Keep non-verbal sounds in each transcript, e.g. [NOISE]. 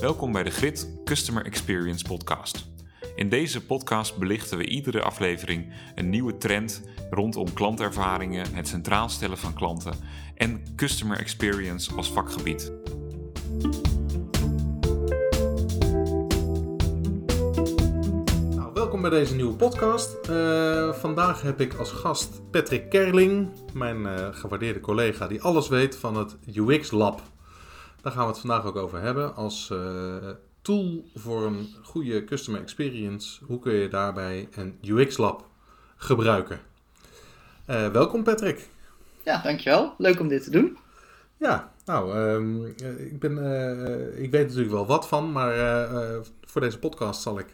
Welkom bij de Grit Customer Experience Podcast. In deze podcast belichten we iedere aflevering een nieuwe trend rondom klantervaringen, het centraal stellen van klanten en customer experience als vakgebied. Nou, welkom bij deze nieuwe podcast. Uh, vandaag heb ik als gast Patrick Kerling, mijn uh, gewaardeerde collega die alles weet van het UX Lab. Daar gaan we het vandaag ook over hebben als uh, tool voor een goede customer experience. Hoe kun je daarbij een UX Lab gebruiken? welkom Patrick. Ja, dankjewel. Leuk om dit te doen. Ja, nou, um, ik, ben, uh, ik weet natuurlijk wel wat van, maar uh, voor deze podcast zal ik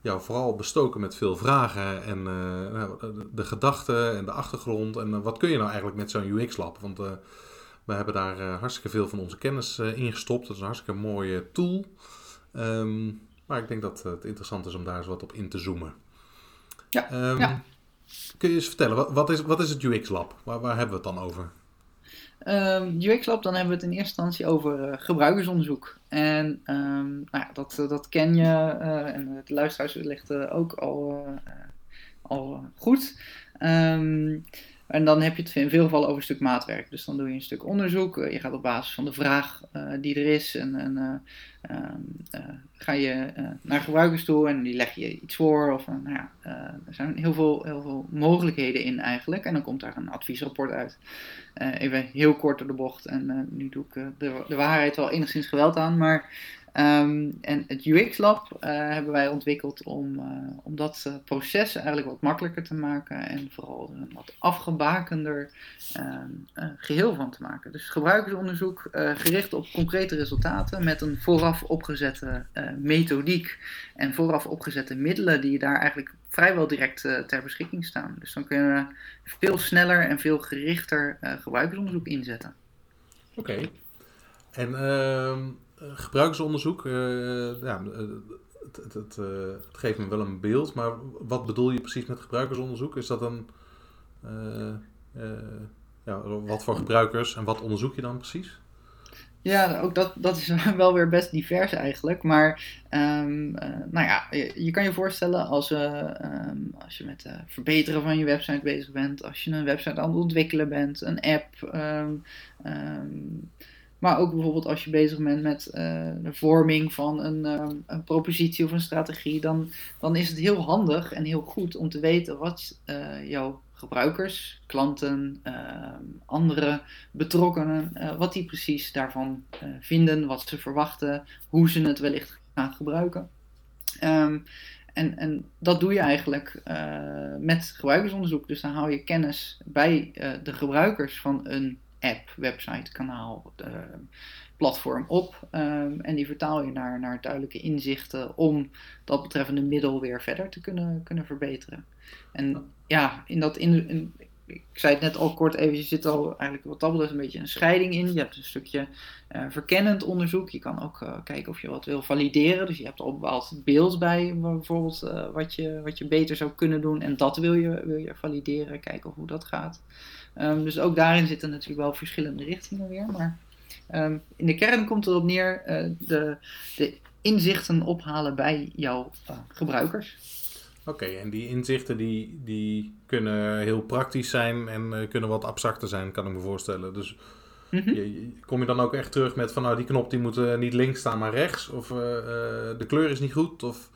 jou vooral bestoken met veel vragen en nou, de, de gedachten en de achtergrond. En wat kun je nou eigenlijk met zo'n UX-lab? Want we hebben daar hartstikke veel van onze kennis in gestopt. Dat is een hartstikke mooie tool. Um, maar ik denk dat het interessant is om daar eens wat op in te zoomen. Ja, um, ja. Kun je eens vertellen, wat, wat, is, wat is het UX-lab? Waar, waar hebben we het dan over? Um, UX Lab, dan hebben we het in eerste instantie over uh, gebruikersonderzoek. En um, nou ja, dat, dat ken je uh, en de luisteraars wellicht uh, ook al, al goed. Um, en dan heb je het in veel gevallen over een stuk maatwerk. Dus dan doe je een stuk onderzoek. je gaat op basis van de vraag die er is en, en ga je naar gebruikers toe en die leg je iets voor. Of, nou ja, er zijn heel veel, heel veel mogelijkheden in eigenlijk. En dan komt daar een adviesrapport uit. Even heel kort door de bocht. En nu doe ik de, de, waarheid wel enigszins geweld aan. Maar um, en het UX Lab hebben wij ontwikkeld om, om dat proces eigenlijk wat makkelijker te maken. En vooral een wat afgebakender ehm, geheel van te maken. Dus gebruikersonderzoek gericht op concrete resultaten met een vooraf opgezette methodiek. En vooraf opgezette middelen die je daar eigenlijk vrijwel direct ter beschikking staan. Dus dan kunnen we veel sneller en veel gerichter gebruikersonderzoek inzetten. Oké. En uh, gebruikersonderzoek, ja, het, het, het, het, geeft me wel een beeld, maar wat bedoel je precies met gebruikersonderzoek? Is dat een, ja, wat voor gebruikers en wat onderzoek je dan precies? Ja, ook dat, dat is [LAUGHS] wel weer best divers eigenlijk. Maar uh, nou ja, je, kan je voorstellen als, um, als je met het verbeteren van je website bezig bent, als je een website aan het ontwikkelen bent, een app. Um, maar ook bijvoorbeeld als je bezig bent met uh, de vorming van een, een, propositie of een strategie, dan, dan is het heel handig en heel goed om te weten wat uh, jouw gebruikers, klanten, uh, andere betrokkenen, uh, wat die precies daarvan vinden, wat ze verwachten, hoe ze het wellicht gaan gebruiken. Um, en, en dat doe je eigenlijk met gebruikersonderzoek. Dus dan hou je kennis bij de gebruikers van een app, website, kanaal, platform op. Um, en die vertaal je naar, naar duidelijke inzichten om dat betreffende middel weer verder te kunnen, kunnen verbeteren. En ja, in dat in, in, ik zei het net al kort even, je zit al eigenlijk wat dat betreft een beetje een scheiding in. Je hebt een stukje uh, verkennend onderzoek. Je kan ook uh, kijken of je wat wil valideren. Dus je hebt al een bepaald beeld bij, bijvoorbeeld uh, wat, je, wat je beter zou kunnen doen. En dat wil je, wil je valideren, kijken hoe dat gaat. Um, dus ook daarin zitten natuurlijk wel verschillende richtingen weer. Maar um, in de kern komt het erop neer de, de inzichten ophalen bij jouw gebruikers. Oké, en die inzichten die, die kunnen heel praktisch zijn en uh, kunnen wat abstracter zijn, kan ik me voorstellen. Dus mm -hmm. je, kom je dan ook echt terug met van nou die knop die moet uh, niet links staan maar rechts? Of uh, de kleur is niet goed? Of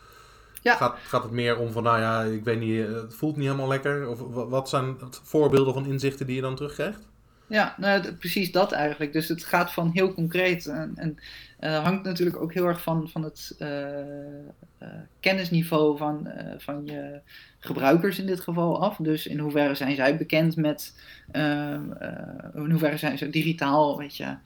ja. gaat, gaat het meer om van nou ja, ik weet niet, het voelt niet helemaal lekker? Of wat zijn voorbeelden van inzichten die je dan terugkrijgt? Ja, nou, precies dat eigenlijk. Dus het gaat van heel concreet. En, en uh, hangt natuurlijk ook heel erg van, van het uh, uh, kennisniveau van, van je gebruikers in dit geval af. Dus in hoeverre zijn zij bekend met, in hoeverre zijn ze digitaal weet je,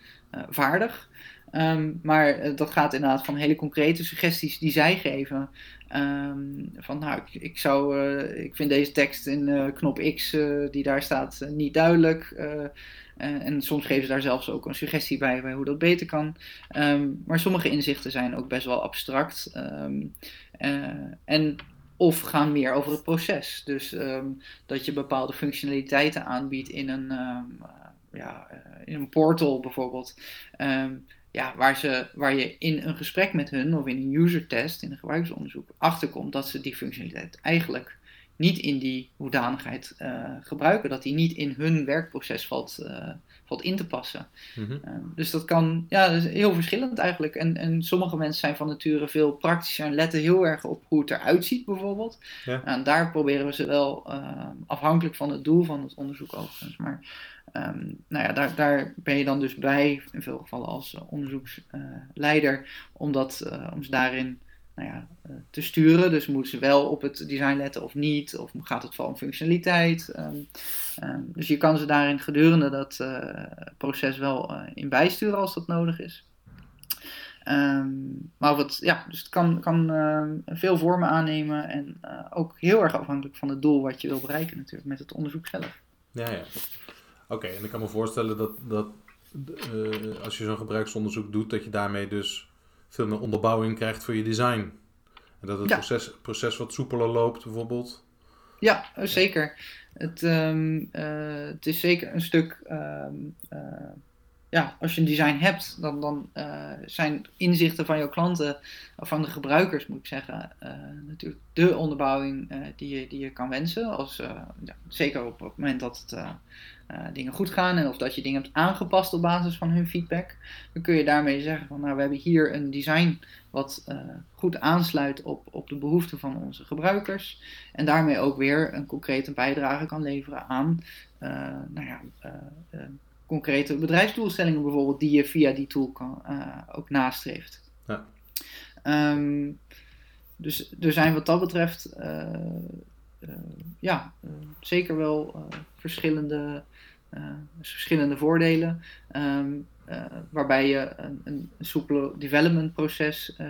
vaardig. Um, maar dat gaat inderdaad van hele concrete suggesties die zij geven. Um, van nou, ik, ik zou, ik vind deze tekst in knop X die daar staat niet duidelijk. En soms geven ze daar zelfs ook een suggestie bij, bij hoe dat beter kan. Um, maar sommige inzichten zijn ook best wel abstract. Um, en of gaan meer over het proces. Dus dat je bepaalde functionaliteiten aanbiedt in een, ja, in een portal bijvoorbeeld. ja, waar, ze, waar je in een gesprek met hun of in een user test, in een gebruikersonderzoek, achterkomt dat ze die functionaliteit eigenlijk niet in die hoedanigheid uh, gebruiken. Dat die niet in hun werkproces valt, uh, valt in te passen. Mhm. Uh, dus dat kan, ja, dat is heel verschillend eigenlijk. En, en sommige mensen zijn van nature veel praktischer en letten heel erg op hoe het eruit ziet bijvoorbeeld. Ja. En daar proberen we ze wel, afhankelijk van het doel van het onderzoek overigens, maar um, nou ja, daar, daar ben je dan dus bij, in veel gevallen als onderzoeksleider, om, dat, om ze daarin nou ja, te sturen. Dus moeten ze wel op het design letten of niet? Of gaat het vooral om functionaliteit? Um, um, dus je kan ze daarin gedurende dat uh, proces wel uh, in bijsturen als dat nodig is. Um, maar wat, ja, dus het kan, kan veel vormen aannemen en ook heel erg afhankelijk van het doel wat je wil bereiken natuurlijk met het onderzoek zelf. Ja, ja. Oké, en ik kan me voorstellen dat, dat als je zo'n gebruiksonderzoek doet, dat je daarmee dus veel meer onderbouwing krijgt voor je design. En dat het Ja. proces, proces wat soepeler loopt, bijvoorbeeld. Ja, eh, zeker. Het, ehm, eh, het is zeker een stuk. ehm, eh, ja, als je een design hebt, dan, dan zijn inzichten van jouw klanten, of van de gebruikers moet ik zeggen, natuurlijk de onderbouwing die, je, die je kan wensen. Als, ja, zeker op het moment dat het, dingen goed gaan en of dat je dingen hebt aangepast op basis van hun feedback. Dan kun je daarmee zeggen van nou we hebben hier een design wat eh, goed aansluit op, op de behoeften van onze gebruikers. En daarmee ook weer een concrete bijdrage kan leveren aan eh, nou ja, eh, eh, concrete bedrijfsdoelstellingen bijvoorbeeld die je via die tool kan, eh, ook nastreeft. Ja. Ehm, dus er zijn wat dat betreft eh, eh, ja, eh, zeker wel eh, verschillende, eh, verschillende voordelen. Ehm, eh, waarbij je een, een soepele development proces, eh,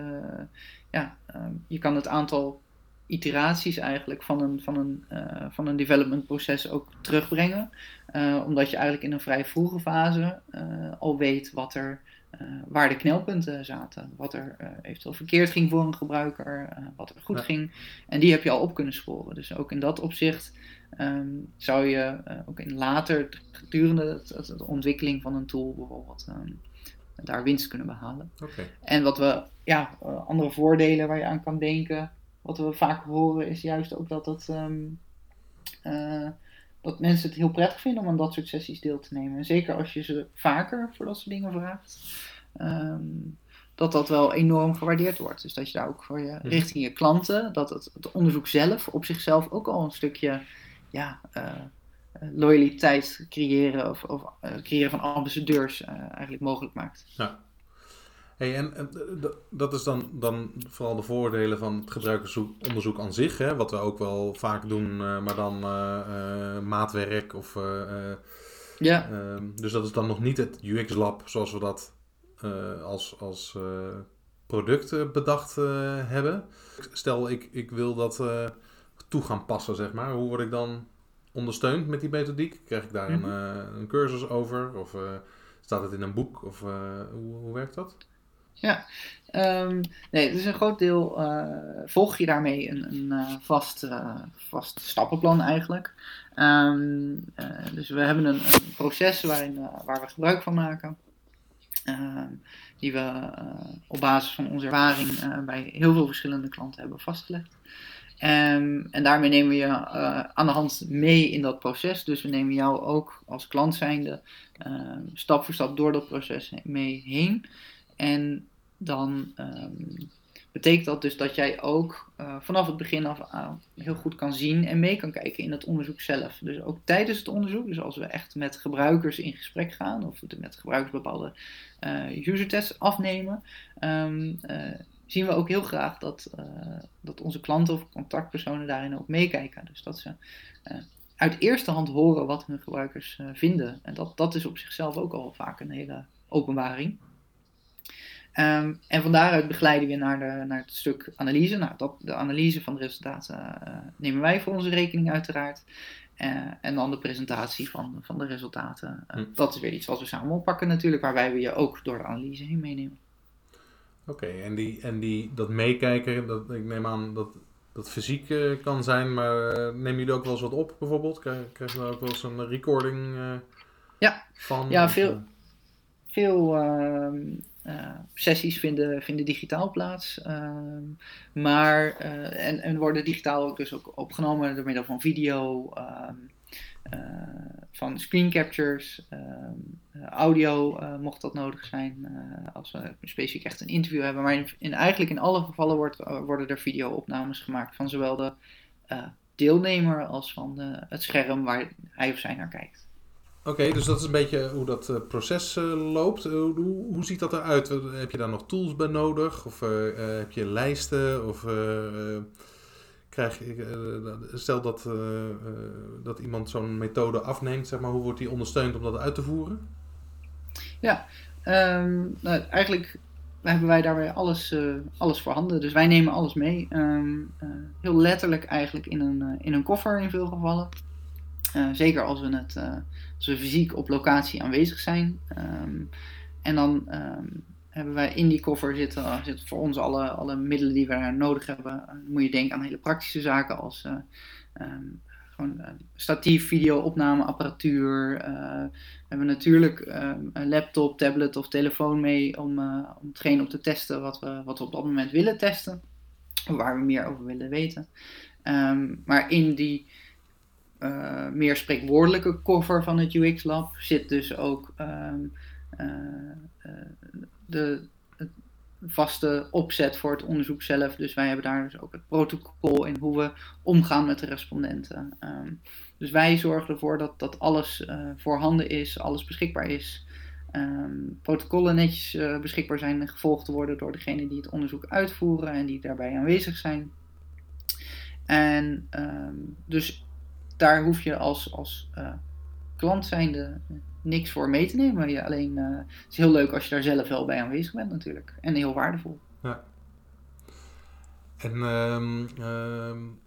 ja, ehm, je kan het aantal iteraties eigenlijk van een, van een, van een development proces ook terugbrengen. Eh, omdat je eigenlijk in een vrij vroege fase eh, al weet wat er, eh, waar de knelpunten zaten. Wat er eventueel verkeerd ging voor een gebruiker, wat er goed Ja. ging. En die heb je al op kunnen sporen. Dus ook in dat opzicht ehm, zou je ook in later, gedurende de ontwikkeling van een tool bijvoorbeeld, ehm, daar winst kunnen behalen. En wat we, ja, andere voordelen waar je aan kan denken, wat we vaak horen, is juist ook dat eh, dat mensen het heel prettig vinden om aan dat soort sessies deel te nemen. En zeker als je ze vaker voor dat soort dingen vraagt. ehm, dat dat wel enorm gewaardeerd wordt. Dus dat je daar ook voor je, richting je klanten, dat het, het onderzoek zelf op zichzelf ook al een stukje ja, eh, eh, loyaliteit creëren of, of eh, creëren van ambassadeurs eigenlijk mogelijk maakt. Hey, en, en eh, dat is dan, dan vooral de voordelen van het gebruikersonderzoek aan zich, hè, wat we ook wel vaak doen, eh, maar dan eh, maatwerk of... Ja, Ehm, dus dat is dan nog niet het UX-lab zoals we dat als, als product bedacht hebben. Stel, ik, ik wil dat toe gaan passen, zeg maar. Hoe word ik dan ondersteund met die methodiek? Krijg ik daar Mhm. een, eh, een cursus over? Of staat het in een boek? Of hoe, hoe werkt dat? Ehm, nee, het is een groot deel. eh, volg je daarmee een, een eh, vast, eh, vast stappenplan eigenlijk. Ehm, eh, dus we hebben een, proces waarin, waar we gebruik van maken. Ehm, die we op basis van onze ervaring bij heel veel verschillende klanten hebben vastgelegd. En daarmee nemen we je aan de hand mee in dat proces. Dus we nemen jou ook als klant zijnde stap voor stap door dat proces mee heen. En dan ehm, betekent dat dus dat jij ook eh, vanaf het begin af aan heel goed kan zien en mee kan kijken in het onderzoek zelf. Dus ook tijdens het onderzoek, dus als we echt met gebruikers in gesprek gaan of met gebruikers bepaalde eh user tests afnemen, ehm, eh, zien we ook heel graag dat, dat onze klanten of contactpersonen daarin ook meekijken. Dus dat ze uit eerste hand horen wat hun gebruikers vinden. En dat, dat is op zichzelf ook al vaak een hele openbaring. Ehm, en van daaruit begeleiden we naar, de, naar het stuk analyse. Nou, dat, de analyse van de resultaten eh, nemen wij voor onze rekening uiteraard. Eh, en dan de presentatie van, van de resultaten. Eh, Hm. Dat is weer iets wat we samen oppakken natuurlijk, waarbij we je ook door de analyse heen meenemen. Oké, en, die, en die, dat meekijken, dat, ik neem aan dat dat fysiek kan zijn, maar nemen jullie ook wel eens wat op bijvoorbeeld? Krijg- Krijgen we ook wel eens een recording Ja. van? Ja, veel- Veel, ehm, sessies vinden, vinden digitaal plaats. Ehm, maar, en, en worden digitaal ook dus ook opgenomen door middel van video, ehm, van screen captures, ehm, audio mocht dat nodig zijn als we specifiek echt een interview hebben. Maar in, in eigenlijk in alle gevallen wordt, worden er videoopnames gemaakt van zowel de deelnemer als van het scherm waar hij of zij naar kijkt. Oké, dus dat is een beetje hoe dat uh, proces uh, loopt. Uh, hoe, hoe, ziet dat eruit? Heb je daar nog tools bij nodig? Of heb je lijsten? Of krijg je, stel dat, dat iemand zo'n methode afneemt, zeg maar, hoe wordt die ondersteund om dat uit te voeren? Ja, um, nou, eigenlijk hebben wij daarbij alles, alles voorhanden. Dus wij nemen alles mee. Um, heel letterlijk eigenlijk in een, in een koffer in veel gevallen. Zeker als we het als we fysiek op locatie aanwezig zijn. Ehm, en dan ehm, hebben wij in die koffer zitten, zitten voor ons alle, alle middelen die we nodig hebben. Dan moet je denken aan hele praktische zaken als um, gewoon statief, video-opname, apparatuur. Uh, we hebben natuurlijk een laptop, tablet of telefoon mee om, om hetgeen op te testen wat we, wat we op dat moment willen testen. Waar we meer over willen weten. maar in die uh, meer spreekwoordelijke cover van het UX Lab zit dus ook um, uh, de vaste opzet voor het onderzoek zelf. Dus wij hebben daar dus ook het protocol in hoe we omgaan met de respondenten. Um, dus wij zorgen ervoor dat, dat alles uh, voorhanden is, alles beschikbaar is. Um, protocollen netjes beschikbaar zijn en gevolgd worden door degene die het onderzoek uitvoeren en die daarbij aanwezig zijn. En dus daar hoef je als, als uh, klant zijnde niks voor mee te nemen. Je alleen, uh, het is heel leuk als je daar zelf wel bij aanwezig bent natuurlijk. En heel waardevol. Ja. En um, um,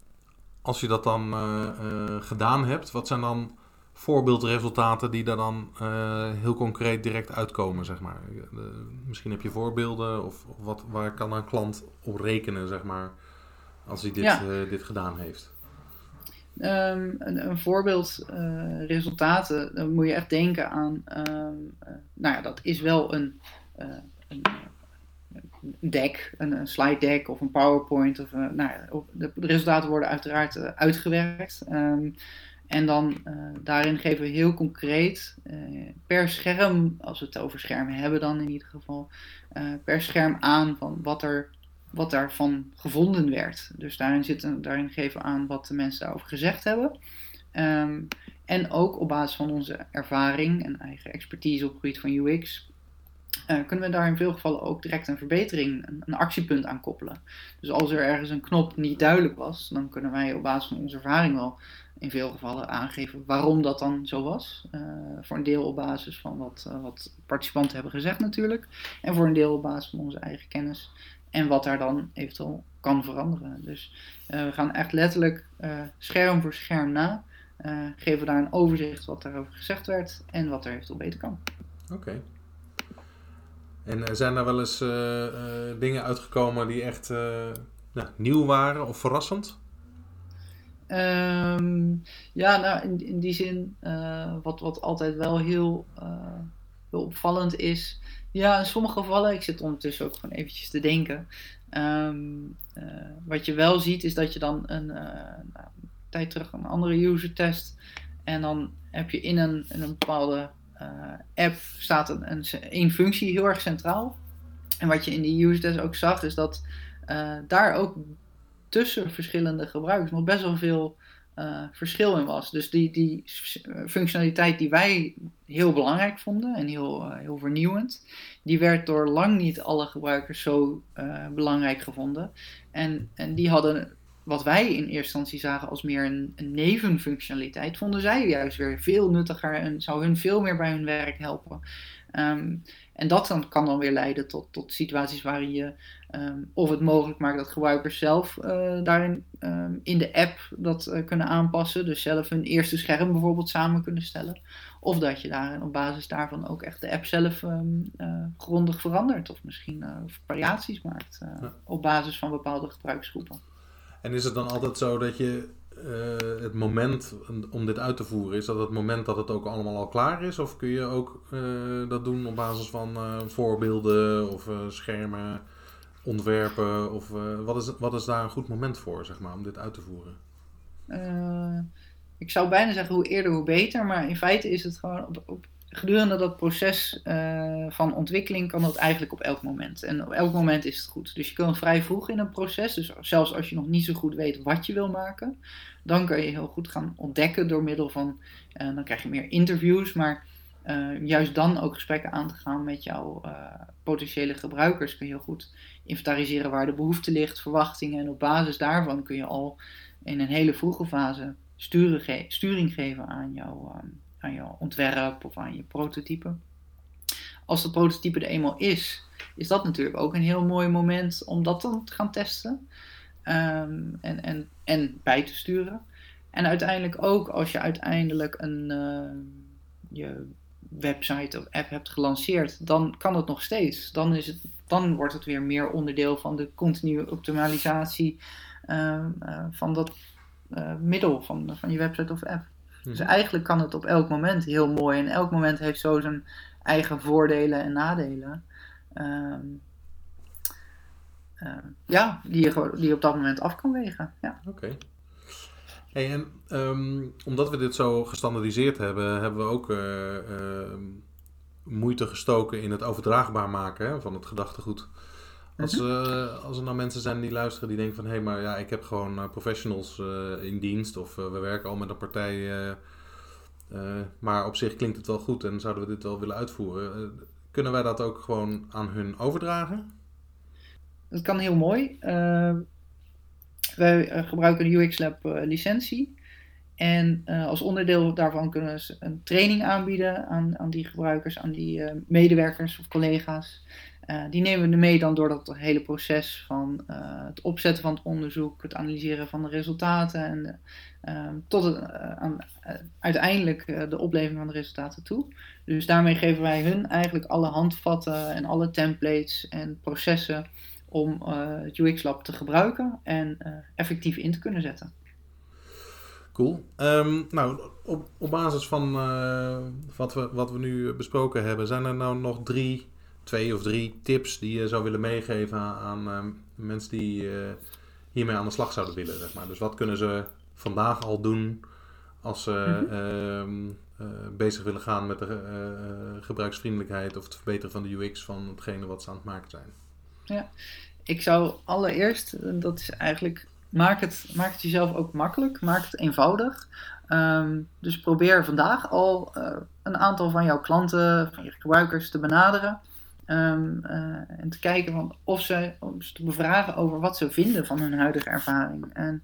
als je dat dan uh, gedaan hebt, wat zijn dan voorbeeldresultaten die daar dan heel concreet direct uitkomen, zeg maar? misschien heb je voorbeelden of, wat, waar kan een klant op rekenen, zeg maar, als hij dit, ja. dit gedaan heeft? Um, een, een, voorbeeld uh, resultaten, dan moet je echt denken aan, um, uh, nou ja, dat is wel een, uh, een deck, een, slide deck of een PowerPoint. Of, nou ja, de, de, resultaten worden uiteraard uitgewerkt. Um, en dan daarin geven we heel concreet per scherm, als we het over schermen hebben dan in ieder geval, per scherm aan van wat er wat daarvan gevonden werd. Dus daarin, zitten, daarin geven we aan wat de mensen daarover gezegd hebben. Um, en ook op basis van onze ervaring en eigen expertise op het gebied van UX. Eh, kunnen we daar in veel gevallen ook direct een verbetering, een, actiepunt aan koppelen. Dus als er ergens een knop niet duidelijk was, dan kunnen wij op basis van onze ervaring wel in veel gevallen aangeven waarom dat dan zo was. Uh, voor een deel op basis van wat, uh, wat participanten hebben gezegd natuurlijk. En voor een deel op basis van onze eigen kennis en wat daar dan eventueel kan veranderen. Dus uh, we gaan echt letterlijk uh, scherm voor scherm na. Uh, geven daar een overzicht wat daarover gezegd werd en wat er eventueel beter kan. Oké. Okay. En zijn er wel eens dingen uitgekomen die echt nou, nieuw waren of verrassend? Um, ja, nou in, in die zin, wat, wat altijd wel heel, opvallend is, ja, in sommige gevallen, ik zit ondertussen ook gewoon eventjes te denken. Um, uh, wat je wel ziet is dat je dan een, uh, nou, tijd terug een andere user test. En dan heb je in een, een bepaalde uh, app staat een, een, een, functie heel erg centraal. En wat je in die user test ook zag is dat daar ook tussen verschillende gebruikers nog best wel veel uh, verschil in was. Dus die, die functionaliteit die wij heel belangrijk vonden en heel, uh, heel vernieuwend, die werd door lang niet alle gebruikers zo uh, belangrijk gevonden. En, en die hadden wat wij in eerste instantie zagen als meer een, een, nevenfunctionaliteit, vonden zij juist weer veel nuttiger en zou hun veel meer bij hun werk helpen. Um, en dat dan, kan dan weer leiden tot, tot situaties waarin je um, of het mogelijk maakt dat gebruikers zelf uh, daarin um, in de app dat uh, kunnen aanpassen. Dus zelf hun eerste scherm bijvoorbeeld samen kunnen stellen. Of dat je daarin op basis daarvan ook echt de app zelf um, uh, grondig verandert. Of misschien variaties maakt op basis van bepaalde gebruiksgroepen. En is het dan altijd zo dat je eh, het moment om dit uit te voeren, is dat het moment dat het ook allemaal al klaar is? Of kun je ook eh, dat doen op basis van eh, voorbeelden of schermen, ontwerpen? Of wat, is, wat is daar een goed moment voor, zeg maar, om dit uit te voeren? ik zou bijna zeggen hoe eerder hoe beter, maar in feite is het gewoon op, op gedurende dat proces uh, van ontwikkeling kan dat eigenlijk op elk moment. En op elk moment is het goed. Dus je kunt vrij vroeg in een proces, dus zelfs als je nog niet zo goed weet wat je wil maken, dan kun je heel goed gaan ontdekken door middel van, uh, dan krijg je meer interviews, maar uh, juist dan ook gesprekken aan te gaan met jouw potentiële gebruikers kun je heel goed inventariseren waar de behoefte ligt, verwachtingen en op basis daarvan kun je al in een hele vroege fase sturing, geven aan jouw je ontwerp of aan je prototype. Als de prototype er eenmaal is, is dat natuurlijk ook een heel mooi moment om dat dan te gaan testen ehm, en, en, en bij te sturen. En uiteindelijk ook als je uiteindelijk een, uh, je website of app hebt gelanceerd, dan kan het nog steeds. Dan, is het, dan wordt het weer meer onderdeel van de continue optimalisatie uh, uh, van dat eh, middel van, van je website of app. Dus mhm. eigenlijk kan het op elk moment heel mooi. En elk moment heeft zo zijn eigen voordelen en nadelen. Ehm, ehm, ja, die je, die je op dat moment af kan wegen. Ja. Oké. Hey, en ehm, omdat we dit zo gestandardiseerd hebben, hebben we ook uh, moeite gestoken in het overdraagbaar maken hè, van het gedachtegoed. Als, uh, als er nou mensen zijn die luisteren die denken van... hé, hey, maar ja, ik heb gewoon uh, professionals uh, in dienst... of we werken al met een partij... maar op zich klinkt het wel goed en zouden we dit wel willen uitvoeren. kunnen wij dat ook gewoon aan hun overdragen? Dat kan heel mooi. wij gebruiken een UX Lab licentie... En als onderdeel daarvan kunnen ze een training aanbieden aan, aan die gebruikers, aan die medewerkers of collega's. Uh, die nemen we mee dan door dat hele proces van uh, het opzetten van het onderzoek, het analyseren van de resultaten en uh, tot aan, uiteindelijk de oplevering van de resultaten toe. Dus daarmee geven wij hun eigenlijk alle handvatten en alle templates en processen om het UX Lab te gebruiken en effectief in te kunnen zetten. Cool. Um, nou, op, op basis van wat, we, wat we nu besproken hebben, zijn er nou nog drie twee of drie tips die je zou willen meegeven aan uh, mensen die uh, hiermee aan de slag zouden willen? Zeg maar. Dus wat kunnen ze vandaag al doen als ze mm bezig willen gaan met de gebruiksvriendelijkheid of het verbeteren van de UX van hetgene wat ze aan het maken zijn? Ja, ik zou allereerst, dat is eigenlijk, maak het, maak het jezelf ook makkelijk, maak het eenvoudig. Um, dus probeer vandaag al een aantal van jouw klanten, van je gebruikers te benaderen. Um, uh, en te kijken van of ze, om te bevragen over wat ze vinden van hun huidige ervaring. En,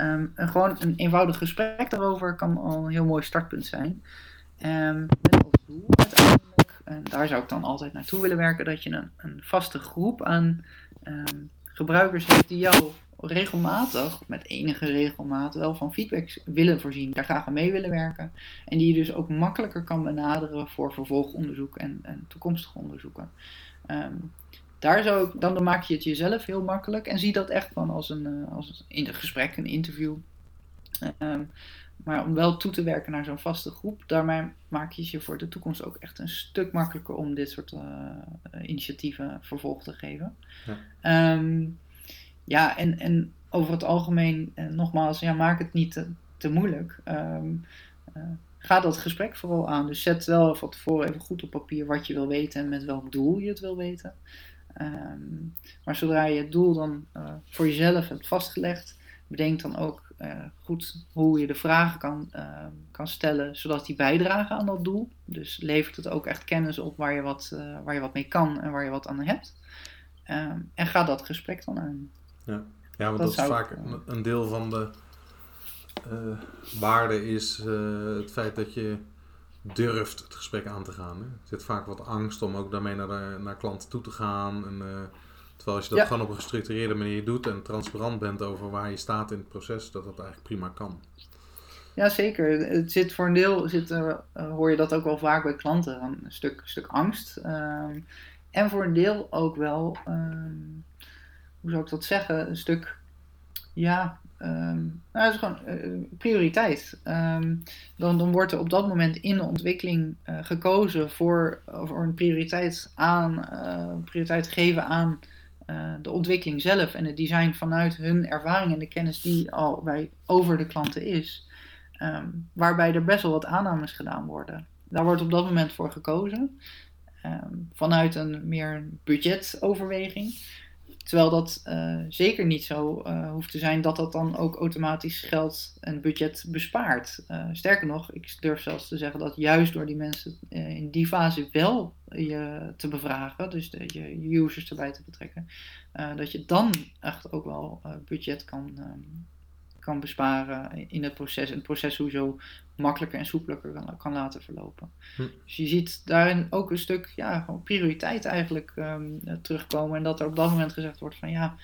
um, en gewoon een eenvoudig gesprek daarover kan al een heel mooi startpunt zijn. Um, met als doel uiteindelijk, en daar zou ik dan altijd naartoe willen werken, dat je een, een vaste groep aan gebruikers hebt die jou regelmatig, met enige regelmaat, wel van feedback willen voorzien, daar graag aan mee willen werken. En die je dus ook makkelijker kan benaderen voor vervolgonderzoek en, en toekomstige onderzoeken. Ehm, daar zou ik, dan maak je het jezelf heel makkelijk en zie dat echt van als een, uh, als een gesprek, een interview. Um, maar om wel toe te werken naar zo'n vaste groep, daarmee maak je je voor de toekomst ook echt een stuk makkelijker om dit soort uh, initiatieven vervolg te geven. Ja. Um, ja, en, en over het algemeen, eh, nogmaals, ja, maak het niet te, moeilijk. Um, uh, ga dat gesprek vooral aan. Dus zet wel van tevoren even goed op papier wat je wil weten en met welk doel je het wil weten. Um, maar zodra je het doel dan uh, voor jezelf hebt vastgelegd, bedenk dan ook goed hoe je de vragen kan, ehm, kan stellen, zodat die bijdragen aan dat doel. Dus levert het ook echt kennis op waar je wat, waar je wat mee kan en waar je wat aan hebt. En ga dat gesprek dan aan. Ja, ja want dat, is vaak een, deel van de uh, waarde is uh, het feit dat je durft het gesprek aan te gaan. Hè? Er zit vaak wat angst om ook daarmee naar, de, naar klanten toe te gaan. En, uh, terwijl als je dat gewoon op een gestructureerde manier doet en transparant bent over waar je staat in het proces, dat dat eigenlijk prima kan. Ja, zeker. Het zit voor een deel zit, hoor je dat ook wel vaak bij klanten, een stuk, stuk angst. Ehm, en voor een deel ook wel ehm, hoe zou ik dat zeggen, een stuk, ja, ehm, nou, het is gewoon eh, prioriteit. Ehm, dan, dan wordt er op dat moment in de ontwikkeling uh, gekozen voor, voor een prioriteit, aan, uh, prioriteit geven aan de ontwikkeling zelf en het design vanuit hun ervaring en de kennis die al bij over de klanten is. Um, waarbij er best wel wat aannames gedaan worden. Daar wordt op dat moment voor gekozen. vanuit een meer budgetoverweging. Terwijl dat uh, zeker niet zo uh, hoeft te zijn dat dat dan ook automatisch geld en budget bespaart. Uh, sterker nog, ik durf zelfs te zeggen dat juist door die mensen in die fase wel je te bevragen, dus je users erbij te betrekken, dat je dan echt ook wel budget kan, um, kan besparen in het proces. En het proces sowieso makkelijker en soepeler kan, kan laten verlopen. Hm. Dus je ziet daarin ook een stuk ja, gewoon prioriteit eigenlijk um, terugkomen. En dat er op dat moment gezegd wordt van ja,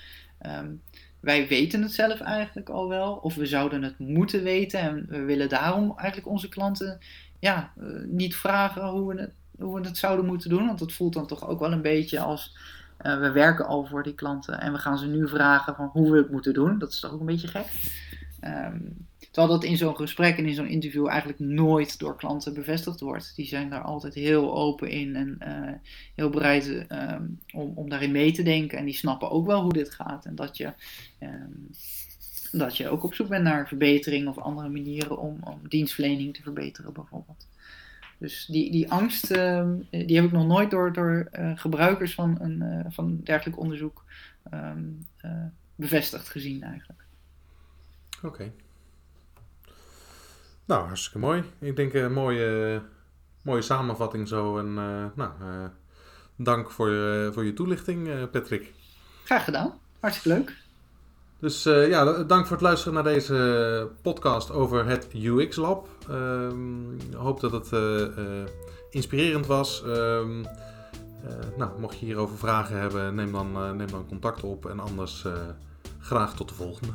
um, wij weten het zelf eigenlijk al wel. Of we zouden het moeten weten. En we willen daarom eigenlijk onze klanten ja, uh, niet vragen hoe we, het, hoe we het zouden moeten doen. Want het voelt dan toch ook wel een beetje als... Uh, we werken al voor die klanten en we gaan ze nu vragen van hoe we het moeten doen. Dat is toch ook een beetje gek. Um, terwijl dat in zo'n gesprek en in zo'n interview eigenlijk nooit door klanten bevestigd wordt. Die zijn daar altijd heel open in en uh, heel bereid um, om, om daarin mee te denken. En die snappen ook wel hoe dit gaat. En dat je, um, dat je ook op zoek bent naar verbetering of andere manieren om, om dienstverlening te verbeteren, bijvoorbeeld. Dus die, die angst, die heb ik nog nooit door, door uh, gebruikers van een uh, van dergelijk onderzoek bevestigd gezien eigenlijk. Oké. Okay. Nou, hartstikke mooi. Ik denk een mooie, mooie samenvatting zo. En uh, nou, uh, dank voor je, voor je toelichting, uh, Patrick. Graag gedaan. Hartstikke leuk. Dus ja, dank voor het luisteren naar deze podcast over het UX Lab. Ik hoop dat het inspirerend was. Um, nou, mocht je hierover vragen hebben, neem dan, neem dan contact op. En anders graag tot de volgende.